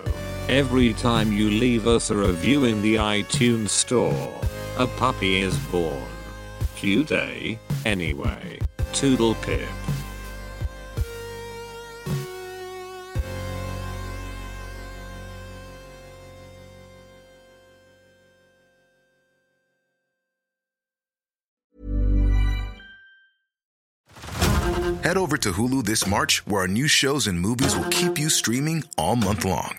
Every time you leave us a review in the iTunes store, a puppy is born. Cute, eh? Anyway, Toodle Pip. Head over to Hulu this March, where our new shows and movies will keep you streaming all month long.